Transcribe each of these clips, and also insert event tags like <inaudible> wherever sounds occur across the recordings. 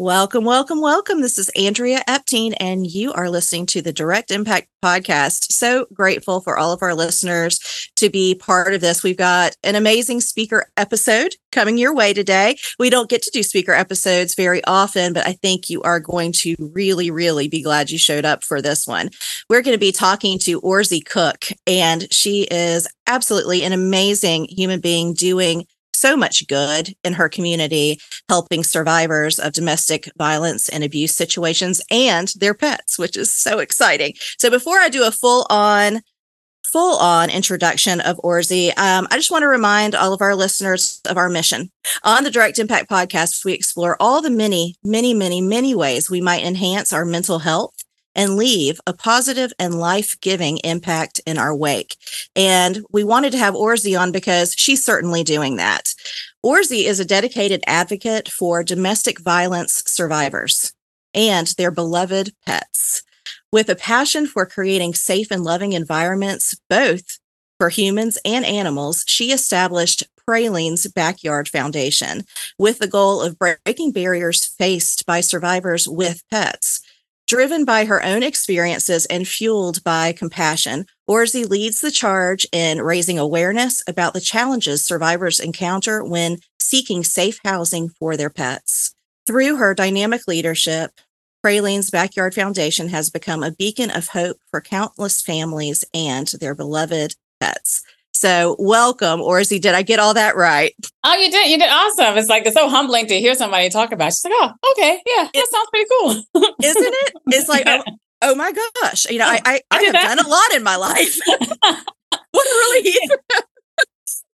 Welcome, welcome, welcome. This is Andrea Epting, and you are listening to the Direct Impact Podcast. So grateful for all of our listeners to be part of this. We've got an amazing speaker episode coming your way today. We don't get to do speaker episodes very often, but I think you are going to really, really be glad you showed up for this one. We're going to be talking to Oraiza Cook, and she is absolutely an amazing human being doing so much good in her community, helping survivors of domestic violence and abuse situations and their pets, which is so exciting. So before I do a full on full on introduction of Oraiza, um, I just want to remind all of our listeners of our mission. On the Direct Impact podcast, we explore all the many, many, many, many ways we might enhance our mental health and leave a positive and life giving impact in our wake. And we wanted to have Oraiza on because she's certainly doing that. Oraiza is a dedicated advocate for domestic violence survivors and their beloved pets. With a passion for creating safe and loving environments, both for humans and animals, she established Praline's Backyard Foundation with the goal of breaking barriers faced by survivors with pets. Driven by her own experiences and fueled by compassion, Oraiza leads the charge in raising awareness about the challenges survivors encounter when seeking safe housing for their pets. Through her dynamic leadership, Praline's Backyard Foundation has become a beacon of hope for countless families and their beloved pets. So welcome, Oraiza. Did I get all that right? Oh, you did. You did awesome. It's like it's so humbling to hear somebody talk about. It. She's like, oh, okay, yeah, that sounds pretty cool, isn't it? It's like, <laughs> oh, oh, my gosh, you know, I I, I, I have that. done a lot in my life. <laughs> <laughs> what really?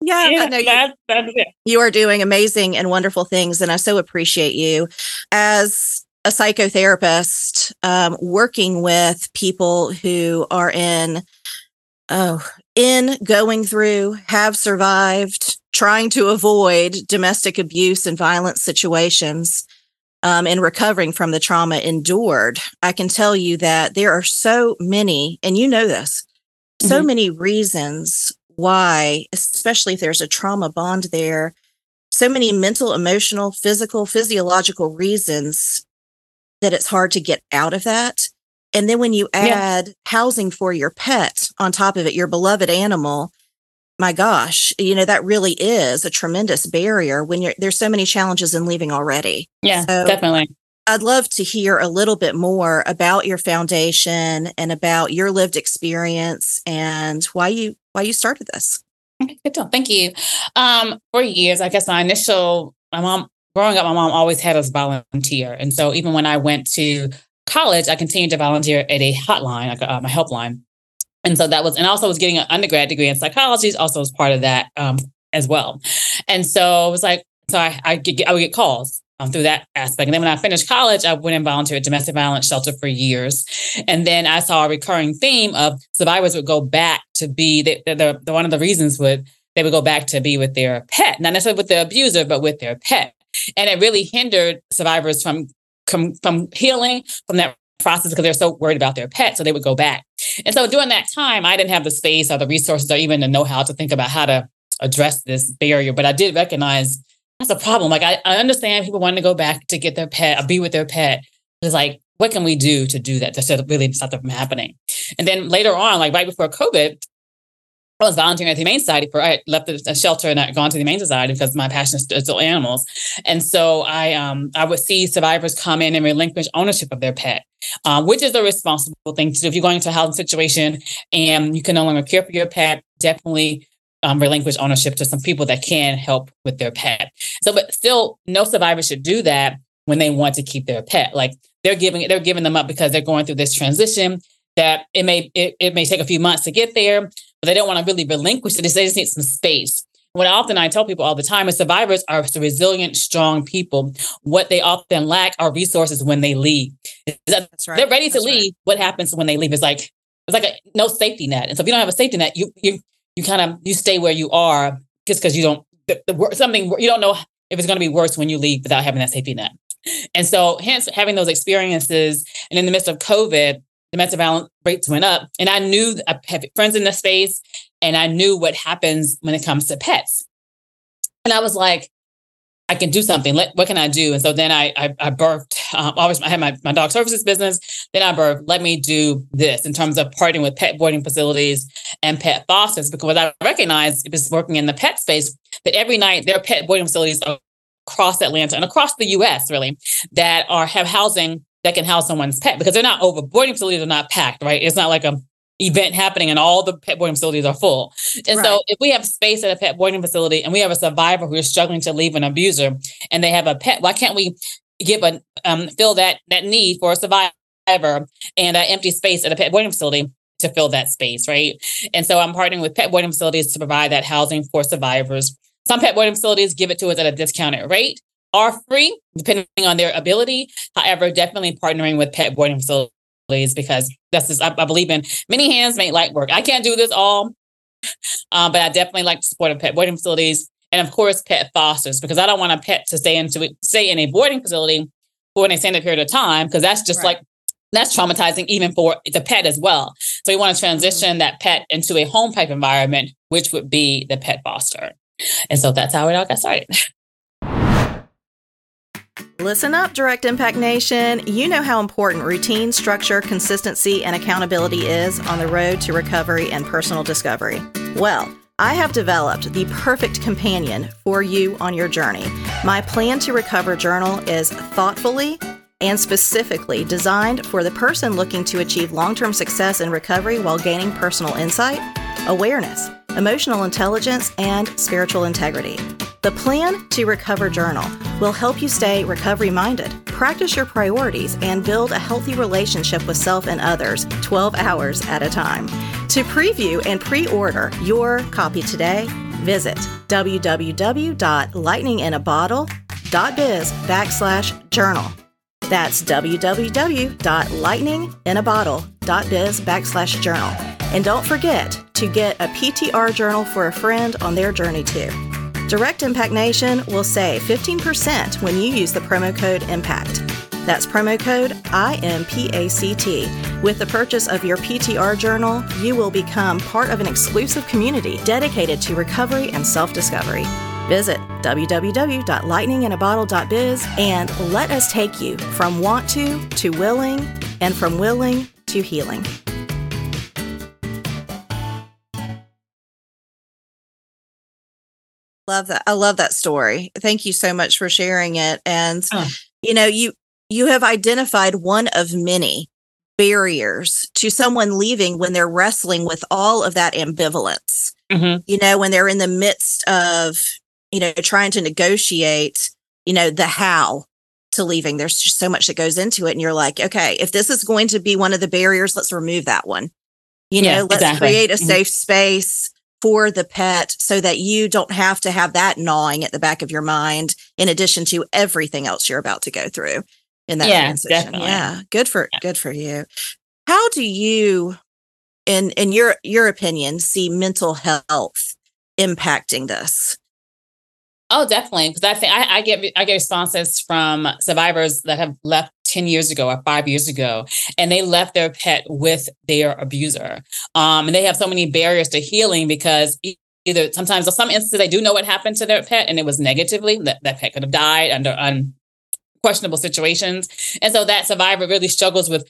yeah, yeah no, you, that's, that's it. you are doing amazing and wonderful things, and I so appreciate you as a psychotherapist um, working with people who are in oh in going through, have survived, trying to avoid domestic abuse and violent situations, um, and recovering from the trauma endured, I can tell you that there are so many, and you know this, so mm-hmm. many reasons why, especially if there's a trauma bond there, so many mental, emotional, physical, physiological reasons that it's hard to get out of that. And then when you add yeah. housing for your pet on top of it, your beloved animal, my gosh, you know, that really is a tremendous barrier when you're there's so many challenges in leaving already. Yeah, so definitely. I'd love to hear a little bit more about your foundation and about your lived experience and why you why you started this. Okay, good deal. Thank you. Um, for years, I guess my initial my mom growing up, my mom always had us volunteer. And so even when I went to college, I continued to volunteer at a hotline, like a, um, a helpline. And so that was, and also was getting an undergrad degree in psychology, also was part of that um, as well. And so it was like, so I, I, get, I would get calls um, through that aspect. And then when I finished college, I went and volunteered at domestic violence shelter for years. And then I saw a recurring theme of survivors would go back to be the, the, the one of the reasons would they would go back to be with their pet, not necessarily with the abuser, but with their pet. And it really hindered survivors from come from healing from that process because they're so worried about their pet. So they would go back. And so during that time, I didn't have the space or the resources or even the know how to think about how to address this barrier. But I did recognize that's a problem. Like I, I understand people wanting to go back to get their pet or be with their pet. It's like, what can we do to do that to really stop that from happening? And then later on, like right before COVID, I was volunteering at the Humane Society for I left the shelter and I gone to the Humane Society because my passion is still animals. And so I um I would see survivors come in and relinquish ownership of their pet, uh, which is a responsible thing to do. If you're going into a housing situation and you can no longer care for your pet, definitely um, relinquish ownership to some people that can help with their pet. So, but still, no survivor should do that when they want to keep their pet. Like they're giving they're giving them up because they're going through this transition that it may it, it may take a few months to get there, but they don't want to really relinquish it. They just need some space. what often I tell people all the time is survivors are resilient, strong people. What they often lack are resources when they leave. That's right. They're ready to That's leave. Right. What happens when they leave is like it's like a no safety net. And so if you don't have a safety net, you you you kind of you stay where you are just because you don't the, the, something you don't know if it's going to be worse when you leave without having that safety net. And so, hence, having those experiences, and in the midst of COVID, domestic violence rates went up. And I knew I have friends in the space, and I knew what happens when it comes to pets. And I was like, I can do something. Let, what can I do? And so then I I, I birthed. Um, always I had my, my dog services business. Then I birthed. Let me do this in terms of partnering with pet boarding facilities and pet fosters because I recognized it was working in the pet space that every night there are pet boarding facilities across Atlanta and across the U.S. really that are have housing that can house someone's pet because they're not over boarding facilities are not packed. Right? It's not like a event happening and all the pet boarding facilities are full. And right. so if we have space at a pet boarding facility and we have a survivor who is struggling to leave an abuser and they have a pet, why can't we give a um, fill that that need for a survivor and an empty space at a pet boarding facility to fill that space, right? And so I'm partnering with pet boarding facilities to provide that housing for survivors. Some pet boarding facilities give it to us at a discounted rate are free, depending on their ability. However, definitely partnering with pet boarding facilities because that's just, I, I, believe in many hands make light work. I can't do this all, um, but I definitely like to support pet boarding facilities and of course pet fosters because I don't want a pet to stay into stay in a boarding facility for an extended period of time because that's just right. like that's traumatizing even for the pet as well. So we want to mm-hmm. transition mm-hmm. that pet into a home type environment, which would be the pet foster. And so that's how it all got started. <laughs> Listen up, Direct Impact Nation. You know how important routine, structure, consistency, and accountability is on the road to recovery and personal discovery. Well, I have developed the perfect companion for you on your journey. My Plan to Recover journal is thoughtfully and specifically designed for the person looking to achieve long term success in recovery while gaining personal insight, awareness, emotional intelligence, and spiritual integrity. The Plan to Recover Journal will help you stay recovery minded, practice your priorities, and build a healthy relationship with self and others 12 hours at a time. To preview and pre order your copy today, visit www.lightninginabottle.biz backslash journal. That's www.lightninginabottle.biz backslash journal. And don't forget to get a PTR journal for a friend on their journey too. Direct Impact Nation will save 15% when you use the promo code IMPACT. That's promo code IMPACT. With the purchase of your PTR journal, you will become part of an exclusive community dedicated to recovery and self discovery. Visit www.lightninginabottle.biz and let us take you from want to to willing and from willing to healing. Love that. I love that story. Thank you so much for sharing it. And oh. you know, you you have identified one of many barriers to someone leaving when they're wrestling with all of that ambivalence. Mm-hmm. You know, when they're in the midst of, you know, trying to negotiate, you know, the how to leaving. There's just so much that goes into it. And you're like, okay, if this is going to be one of the barriers, let's remove that one. You know, yeah, let's exactly. create a mm-hmm. safe space for the pet so that you don't have to have that gnawing at the back of your mind in addition to everything else you're about to go through in that yeah, transition. Definitely. Yeah. Good for yeah. good for you. How do you in in your your opinion see mental health impacting this? Oh, definitely. Because I think I, I, get I get responses from survivors that have left 10 years ago or five years ago, and they left their pet with their abuser. Um, and they have so many barriers to healing because either sometimes or some instances they do know what happened to their pet and it was negatively, that, that pet could have died under unquestionable situations. And so that survivor really struggles with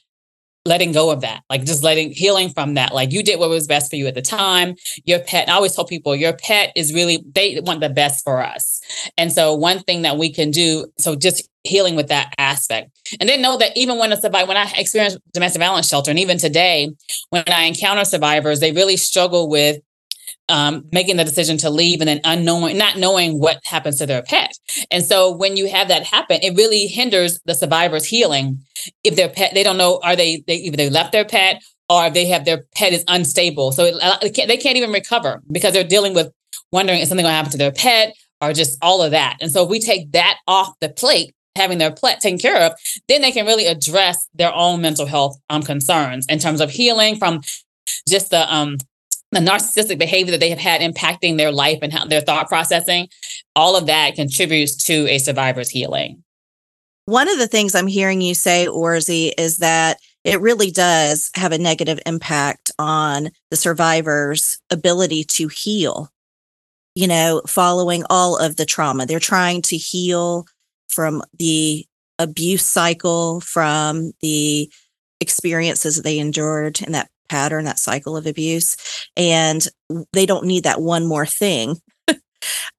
letting go of that, like just letting healing from that. Like you did what was best for you at the time. Your pet, I always tell people, your pet is really, they want the best for us. And so one thing that we can do, so just healing with that aspect. And then know that even when a survivor, when I experience domestic violence shelter, and even today, when I encounter survivors, they really struggle with um, making the decision to leave and then unknowing, not knowing what happens to their pet. And so when you have that happen, it really hinders the survivor's healing. If their pet, they don't know, are they, they either they left their pet or they have their pet is unstable. So it, they can't even recover because they're dealing with wondering is something going to happen to their pet or just all of that. And so if we take that off the plate, having their pet taken care of, then they can really address their own mental health um, concerns in terms of healing from just the um, the narcissistic behavior that they have had impacting their life and how their thought processing. All of that contributes to a survivor's healing. One of the things I'm hearing you say, Oraiza, is that it really does have a negative impact on the survivor's ability to heal. You know, following all of the trauma, they're trying to heal from the abuse cycle, from the experiences that they endured in that pattern, that cycle of abuse. And they don't need that one more thing <laughs> uh,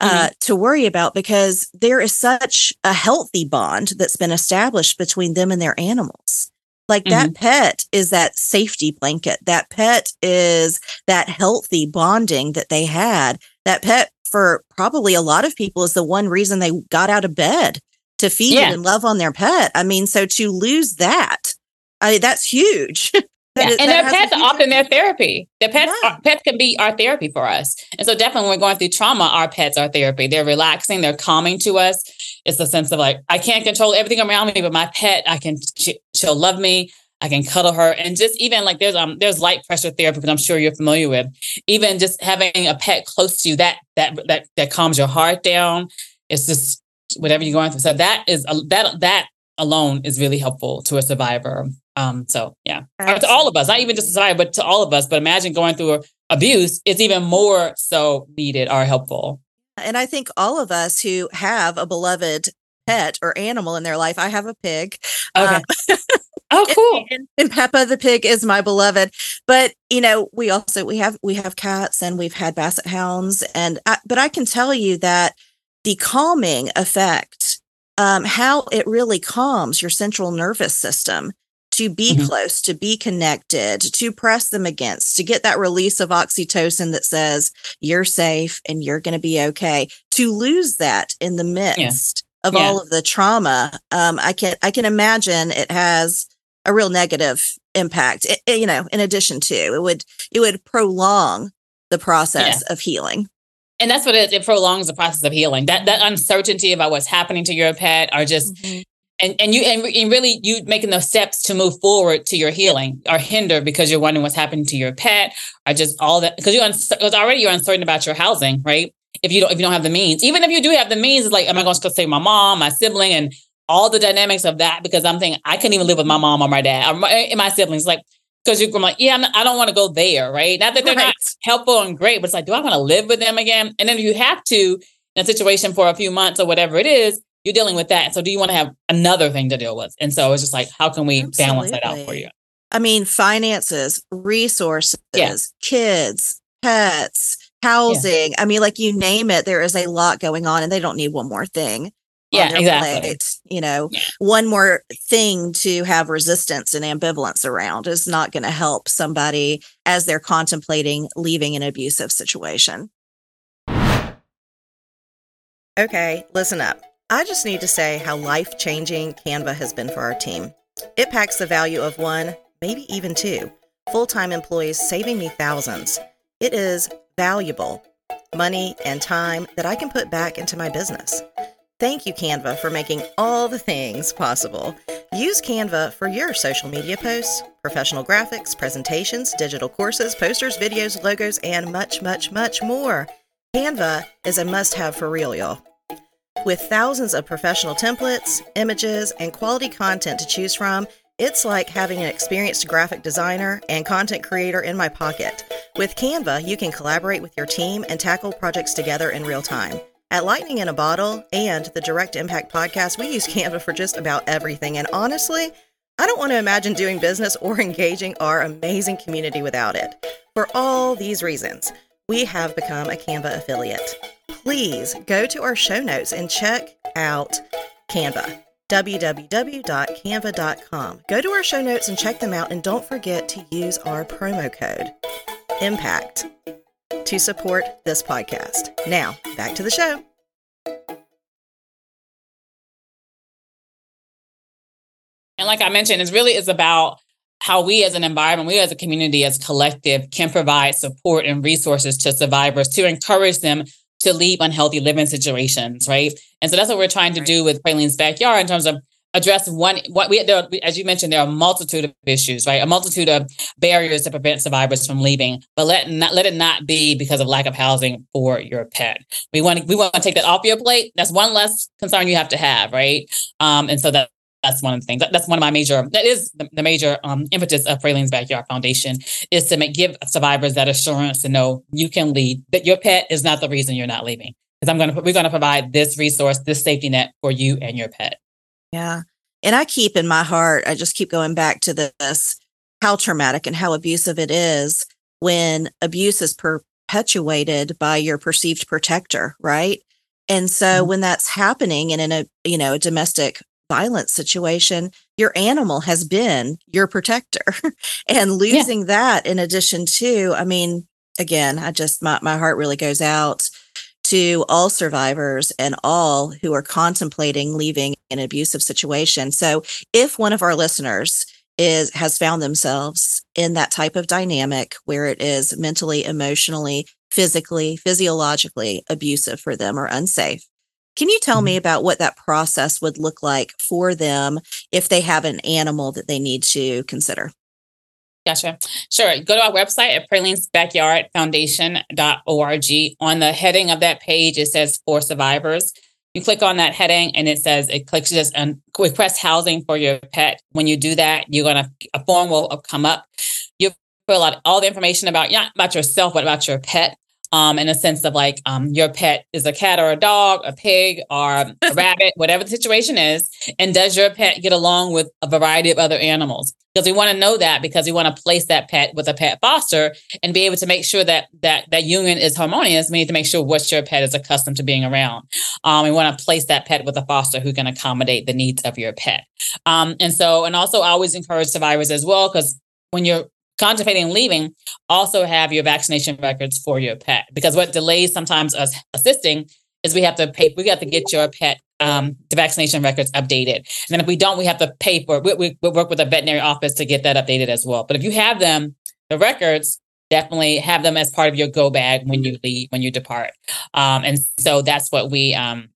mm-hmm. to worry about because there is such a healthy bond that's been established between them and their animals. Like that mm-hmm. pet is that safety blanket. That pet is that healthy bonding that they had. That pet, for probably a lot of people, is the one reason they got out of bed to feed yeah. and love on their pet. I mean, so to lose that, I, that's huge. <laughs> Yeah. and their pets are often their therapy. Their pets, yeah. pets can be our therapy for us. And so definitely when we're going through trauma, our pets are therapy. They're relaxing, they're calming to us. It's the sense of like, I can't control everything around me, but my pet, I can, she, she'll love me. I can cuddle her. And just even like there's um there's light pressure therapy, which I'm sure you're familiar with. Even just having a pet close to you, that that that that calms your heart down. It's just whatever you're going through. So that is that that alone is really helpful to a survivor. Um, so yeah, to all of us, not even just society, but to all of us. But imagine going through abuse; it's even more so needed or helpful. And I think all of us who have a beloved pet or animal in their life. I have a pig. Okay. Uh, <laughs> oh, cool. And, and, Peppa the pig is my beloved. But you know, we also we have we have cats and we've had basset hounds, and I, but I can tell you that the calming effect, um, how it really calms your central nervous system to be mm-hmm. close, to be connected, to press them against, to get that release of oxytocin that says you're safe and you're going to be okay. To lose that in the midst yeah. of yeah. all of the trauma, um, I can I can imagine it has a real negative impact. It, it, you know, in addition to it would it would prolong the process yeah. of healing and that's what it, it prolongs the process of healing. That that uncertainty about what's happening to your pet, are just mm-hmm. And and you and, and, really you making those steps to move forward to your healing are hindered because you're wondering what's happening to your pet, or just all that because you're because already you're uncertain about your housing, right? If you don't if you don't have the means, even if you do have the means, it's like, am I going to save my mom, my sibling, and all the dynamics of that? Because I'm thinking I couldn't even live with my mom or my dad or my, and my siblings. Like because you're like, yeah, not, i don't want to go there, right? Not that they're right. not helpful and great, but it's like, do I want to live with them again? And then you have to in a situation for a few months or whatever it is, you're dealing with that. So do you want to have another thing to deal with? And so it's just like, how can we Absolutely. balance that out for you? I mean, finances, resources, yeah. kids, pets, housing. Yeah. I mean, like you name it, there is a lot going on and they don't need one more thing yeah, exactly. Plate. You know, yeah. one more thing to have resistance and ambivalence around is not going to help somebody as they're contemplating leaving an abusive situation. Okay, listen up. I just need to say how life changing Canva has been for our team. It packs the value of one, maybe even two, full time employees, saving me thousands. It is valuable money and time that I can put back into my business. Thank you, Canva, for making all the things possible. Use Canva for your social media posts, professional graphics, presentations, digital courses, posters, videos, logos, and much, much, much more. Canva is a must have for real, y'all. With thousands of professional templates, images, and quality content to choose from, it's like having an experienced graphic designer and content creator in my pocket. With Canva, you can collaborate with your team and tackle projects together in real time. At Lightning in a Bottle and the Direct Impact podcast, we use <laughs> Canva for just about everything. And honestly, I don't want to imagine doing business <laughs> or engaging our amazing community without it. For all these reasons, we have become a Canva affiliate. Please go to our show notes and check out Canva www.canva.com. Go to our show notes and check them out, and don't forget to use our promo code IMPACT to support this podcast. Now, back to the show. And like I mentioned, it really is about how we as an environment, we as a community, as collective, can provide support and resources to survivors to encourage them to leave unhealthy living situations, right? And so that's what we're trying to right. do with Praline's backyard in terms of address one what we there, as you mentioned there are a multitude of issues right a multitude of barriers to prevent survivors from leaving but let not let it not be because of lack of housing for your pet we want to we want to take that off your plate that's one less concern you have to have right um and so that that's one of the things. That, that's one of my major. That is the, the major um, impetus of Praline's Backyard Foundation is to make give survivors that assurance to know you can leave. That your pet is not the reason you're not leaving. Because I'm going to we're going to provide this resource, this safety net for you and your pet. Yeah. And I keep in my heart, I just keep going back to this how traumatic and how abusive it is when abuse is perpetuated by your perceived protector, right? And so mm-hmm. when that's happening and in a, you know, a domestic violence situation, your animal has been your protector. <laughs> and losing yeah. that in addition to, I mean, again, I just my, my heart really goes out to all survivors and all who are contemplating leaving an abusive situation. So if one of our listeners is has found themselves in that type of dynamic where it is mentally, emotionally, physically, physiologically abusive for them or unsafe. Can you tell me mm-hmm. about what that process would look like for them if they have an animal that they need to consider? Gotcha. Sure. Go to our website at pralinesbackyardfoundation.org. On the heading of that page, it says for survivors. You click on that heading and it says it clicks just on request housing for your pet. When you do that, you're gonna a form will come up. You fill out all the information about not about yourself, but about your pet um, in a sense of like um, your pet is a cat or a dog, a pig or a <laughs> rabbit, whatever the situation is. And does your pet get along with a variety of other animals? Because we want to know that because we want to place that pet with a pet foster and be able to make sure that that that union is harmonious. We need to make sure what your pet is accustomed to being around. Um, we want to place that pet with a foster who can accommodate the needs of your pet. Um, and so, and also, I always encourage survivors as well because when you're contemplating leaving, also have your vaccination records for your pet. Because what delays sometimes us assisting is we have to pay, we have to get your pet um, the vaccination records updated. And then if we don't, we have to pay for it. We, we, we work with a veterinary office to get that updated as well. But if you have them, the records, definitely have them as part of your go bag when you leave, when you depart. Um, and so that's what we um,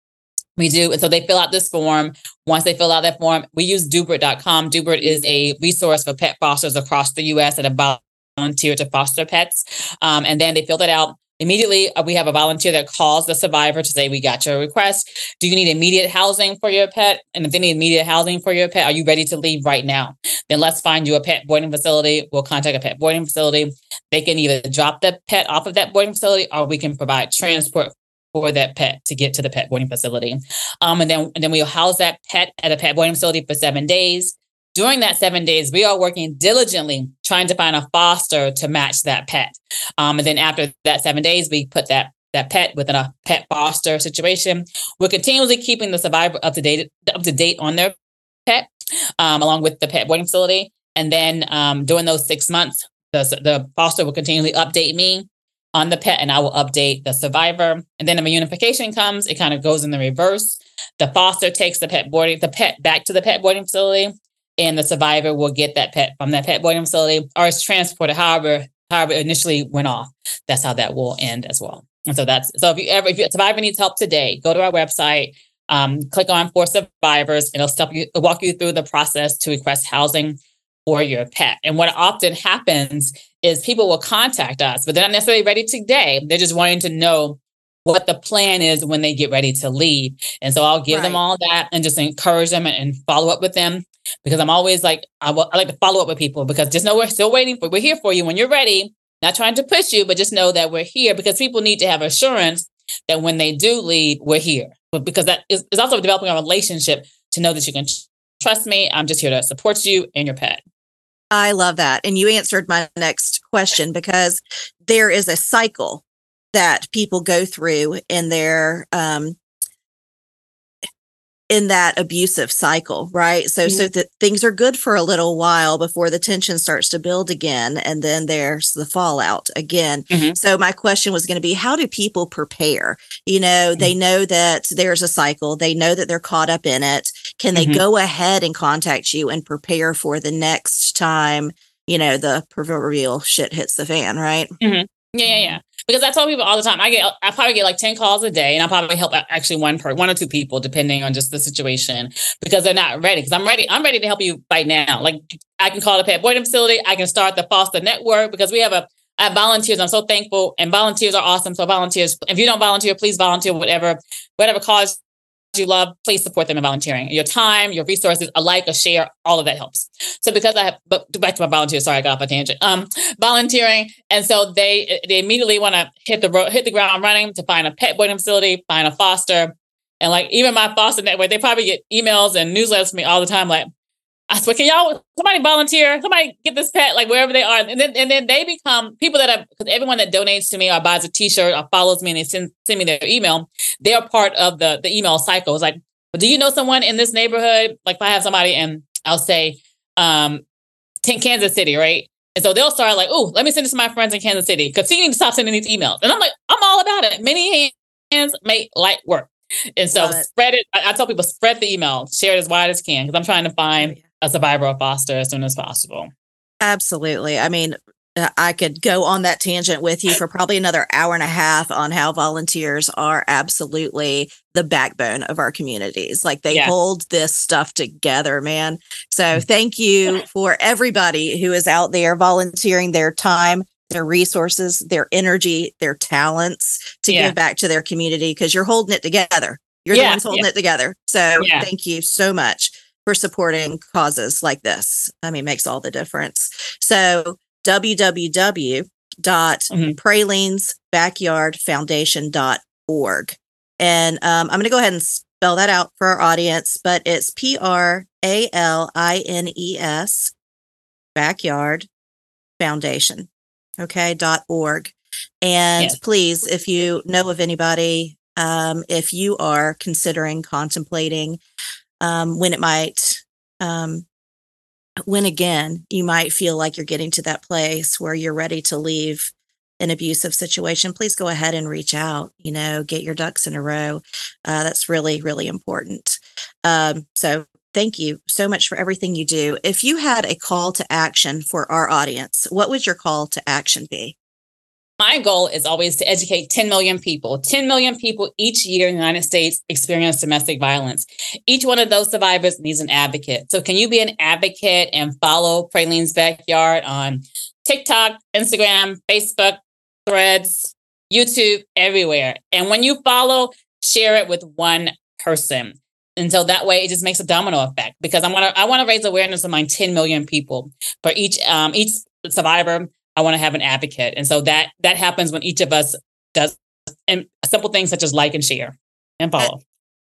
we do. And so they fill out this form. Once they fill out that form, we use Doobert.com. Doobert is a resource for pet fosters across the US that volunteer to foster pets. Um, and then they fill that out. Immediately, uh, we have a volunteer that calls the survivor to say, We got your request. Do you need immediate housing for your pet? And if they need immediate housing for your pet, are you ready to leave right now? Then let's find you a pet boarding facility. We'll contact a pet boarding facility. They can either drop the pet off of that boarding facility or we can provide transport for that pet to get to the pet boarding facility. Um, and then and then we'll house that pet at a pet boarding facility for seven days. During that seven days, we are working diligently trying to find a foster to match that pet. Um, and then after that seven days, we put that that pet within a pet foster situation. We're continually keeping the survivor up to date up to date on their pet, um, along with the pet boarding facility. And then um, during those six months, the, the foster will continually update me on the pet and I will update the survivor. And then if a unification comes, it kind of goes in the reverse. The foster takes the pet boarding, the pet back to the pet boarding facility, and the survivor will get that pet from that pet boarding facility or it's transported however, however it initially went off. That's how that will end as well. And so that's so if you ever if your survivor needs help today, go to our website, um, click on for survivors, and it'll stop you walk you through the process to request housing for your pet. And what often happens is people will contact us, but they're not necessarily ready today. They're just wanting to know what the plan is when they get ready to leave. And so I'll give right. them all that and just encourage them and, and, follow up with them because I'm always like, I, w- I like to follow up with people because just know we're still waiting for, we're here for you when you're ready. Not trying to push you, but just know that we're here because people need to have assurance that when they do leave, we're here. But because that is, is also developing a relationship to know that you can trust me. I'm just here to support you and your pet. I love that. And you answered my next question because there is a cycle that people go through in their um in that abusive cycle right so mm-hmm. so that things are good for a little while before the tension starts to build again and then there's the fallout again mm-hmm. so my question was going to be how do people prepare you know mm-hmm. they know that there's a cycle they know that they're caught up in it can they mm-hmm. go ahead and contact you and prepare for the next time you know the proverbial shit hits the fan right mm-hmm. Yeah, yeah, yeah. Because I tell people all the time, I get, I probably get like ten calls a day, and I probably help actually one per one or two people, depending on just the situation, because they're not ready. Because I'm ready, I'm ready to help you right now. Like I can call the pet boarding facility, I can start the foster network because we have a I have volunteers. I'm so thankful, and volunteers are awesome. So volunteers, if you don't volunteer, please volunteer. Whatever, whatever cause you love, please support them in volunteering. Your time, your resources, a like, a share, all of that helps. So because I have, but back to my volunteers, sorry, I got off a tangent. Um, volunteering, and so they they immediately want to hit the road, hit the ground running to find a pet boarding facility, find a foster, and like even my foster network, they probably get emails and newsletters from me all the time, like. I swear, can y'all somebody volunteer? Somebody get this pet, like wherever they are, and then and then they become people that are because everyone that donates to me or buys a T-shirt or follows me and they send send me their email, they are part of the the email cycle. It's like, do you know someone in this neighborhood? Like if I have somebody and I'll say, um, Kansas City, right? And so they'll start like, oh, let me send this to my friends in Kansas City because you need to stop sending these emails. And I'm like, I'm all about it. Many hands make light work. And so spread it. I, I, tell people spread the email, share it as wide as can because I'm trying to find a survivor or foster as soon as possible. Absolutely. I mean, uh, I could go on that tangent with you for probably another hour and a half on how volunteers are absolutely the backbone of our communities. Like they yeah. hold this stuff together, man. So mm. thank you for everybody who is out there volunteering their time, their resources, their energy, their talents to yeah. give back to their community because you're holding it together. You're yeah. the ones holding it together. So thank you so much for supporting causes like this. I mean, makes all the difference. So www.pralinesbackyardfoundation.org. And um, I'm going to go ahead and spell that out for our audience, but it's P R A L I N E S backyard foundation. Okay. Dot org. And yes. please, if you know of anybody, um, if you are considering contemplating um, when it might, um, when again, you might feel like you're getting to that place where you're ready to leave an abusive situation, please go ahead and reach out, you know, get your ducks in a row. Uh, that's really, really important. Um, so thank you so much for everything you do. If you had a call to action for our audience, what would your call to action be? My goal is always to educate 10 million people. 10 million people each year in the United States experience domestic violence. Each one of those survivors needs an advocate. So, can you be an advocate and follow Praline's Backyard on TikTok, Instagram, Facebook, Threads, YouTube, everywhere? And when you follow, share it with one person. And so that way it just makes a domino effect because I want to I want to raise awareness among 10 million people for each um, each survivor I want to have an advocate. And so that that happens when each of us does and simple things such as like and share and follow.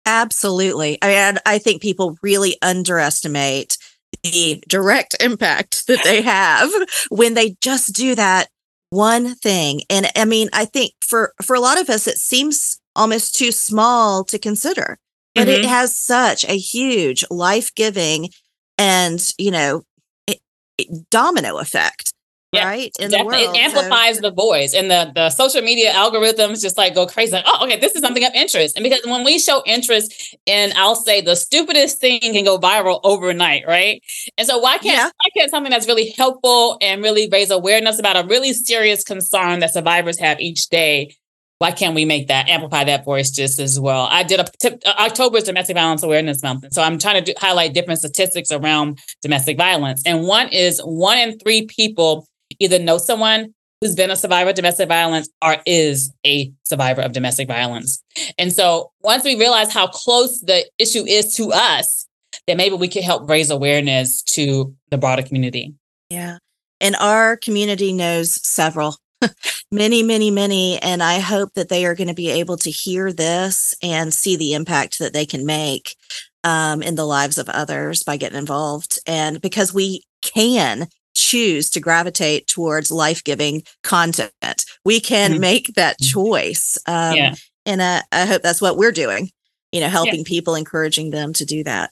Absolutely. I mean, I think people really underestimate the direct impact that they have when they just do that one thing. And I mean, I think for for a lot of us it seems almost too small to consider. But mm-hmm. it has such a huge life-giving and, you know, it, it, domino effect yeah, right in the world. It amplifies so. the voice and the the social media algorithms just like go crazy. Like, oh, okay, this is something of interest. And because when we show interest in, I'll say the stupidest thing can go viral overnight, right? And so why can't yeah. why can't something that's really helpful and really raise awareness about a really serious concern that survivors have each day? Why can't we make that amplify that voice just as well? I did a tip, uh, October's Domestic Violence Awareness Month, so I'm trying to do, highlight different statistics around domestic violence. And one is one in three people either know someone who's been a survivor of domestic violence or is a survivor of domestic violence. And so once we realize how close the issue is to us, then maybe we can help raise awareness to the broader community. Yeah. And our community knows several, <laughs> many, many, many. And I hope that they are going to be able to hear this and see the impact that they can make um, in the lives of others by getting involved. And because we can choose to gravitate towards life giving content. We can mm-hmm. make that mm-hmm. choice. Um, yeah. And uh, I hope that's what we're doing, you know, helping yeah. people, encouraging them to do that.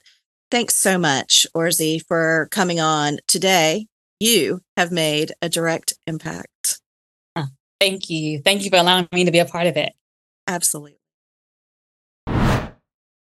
Thanks so much, Oraiza, for coming on today. You have made a direct impact. thank you. Thank you for allowing me to be a part of it. Absolutely.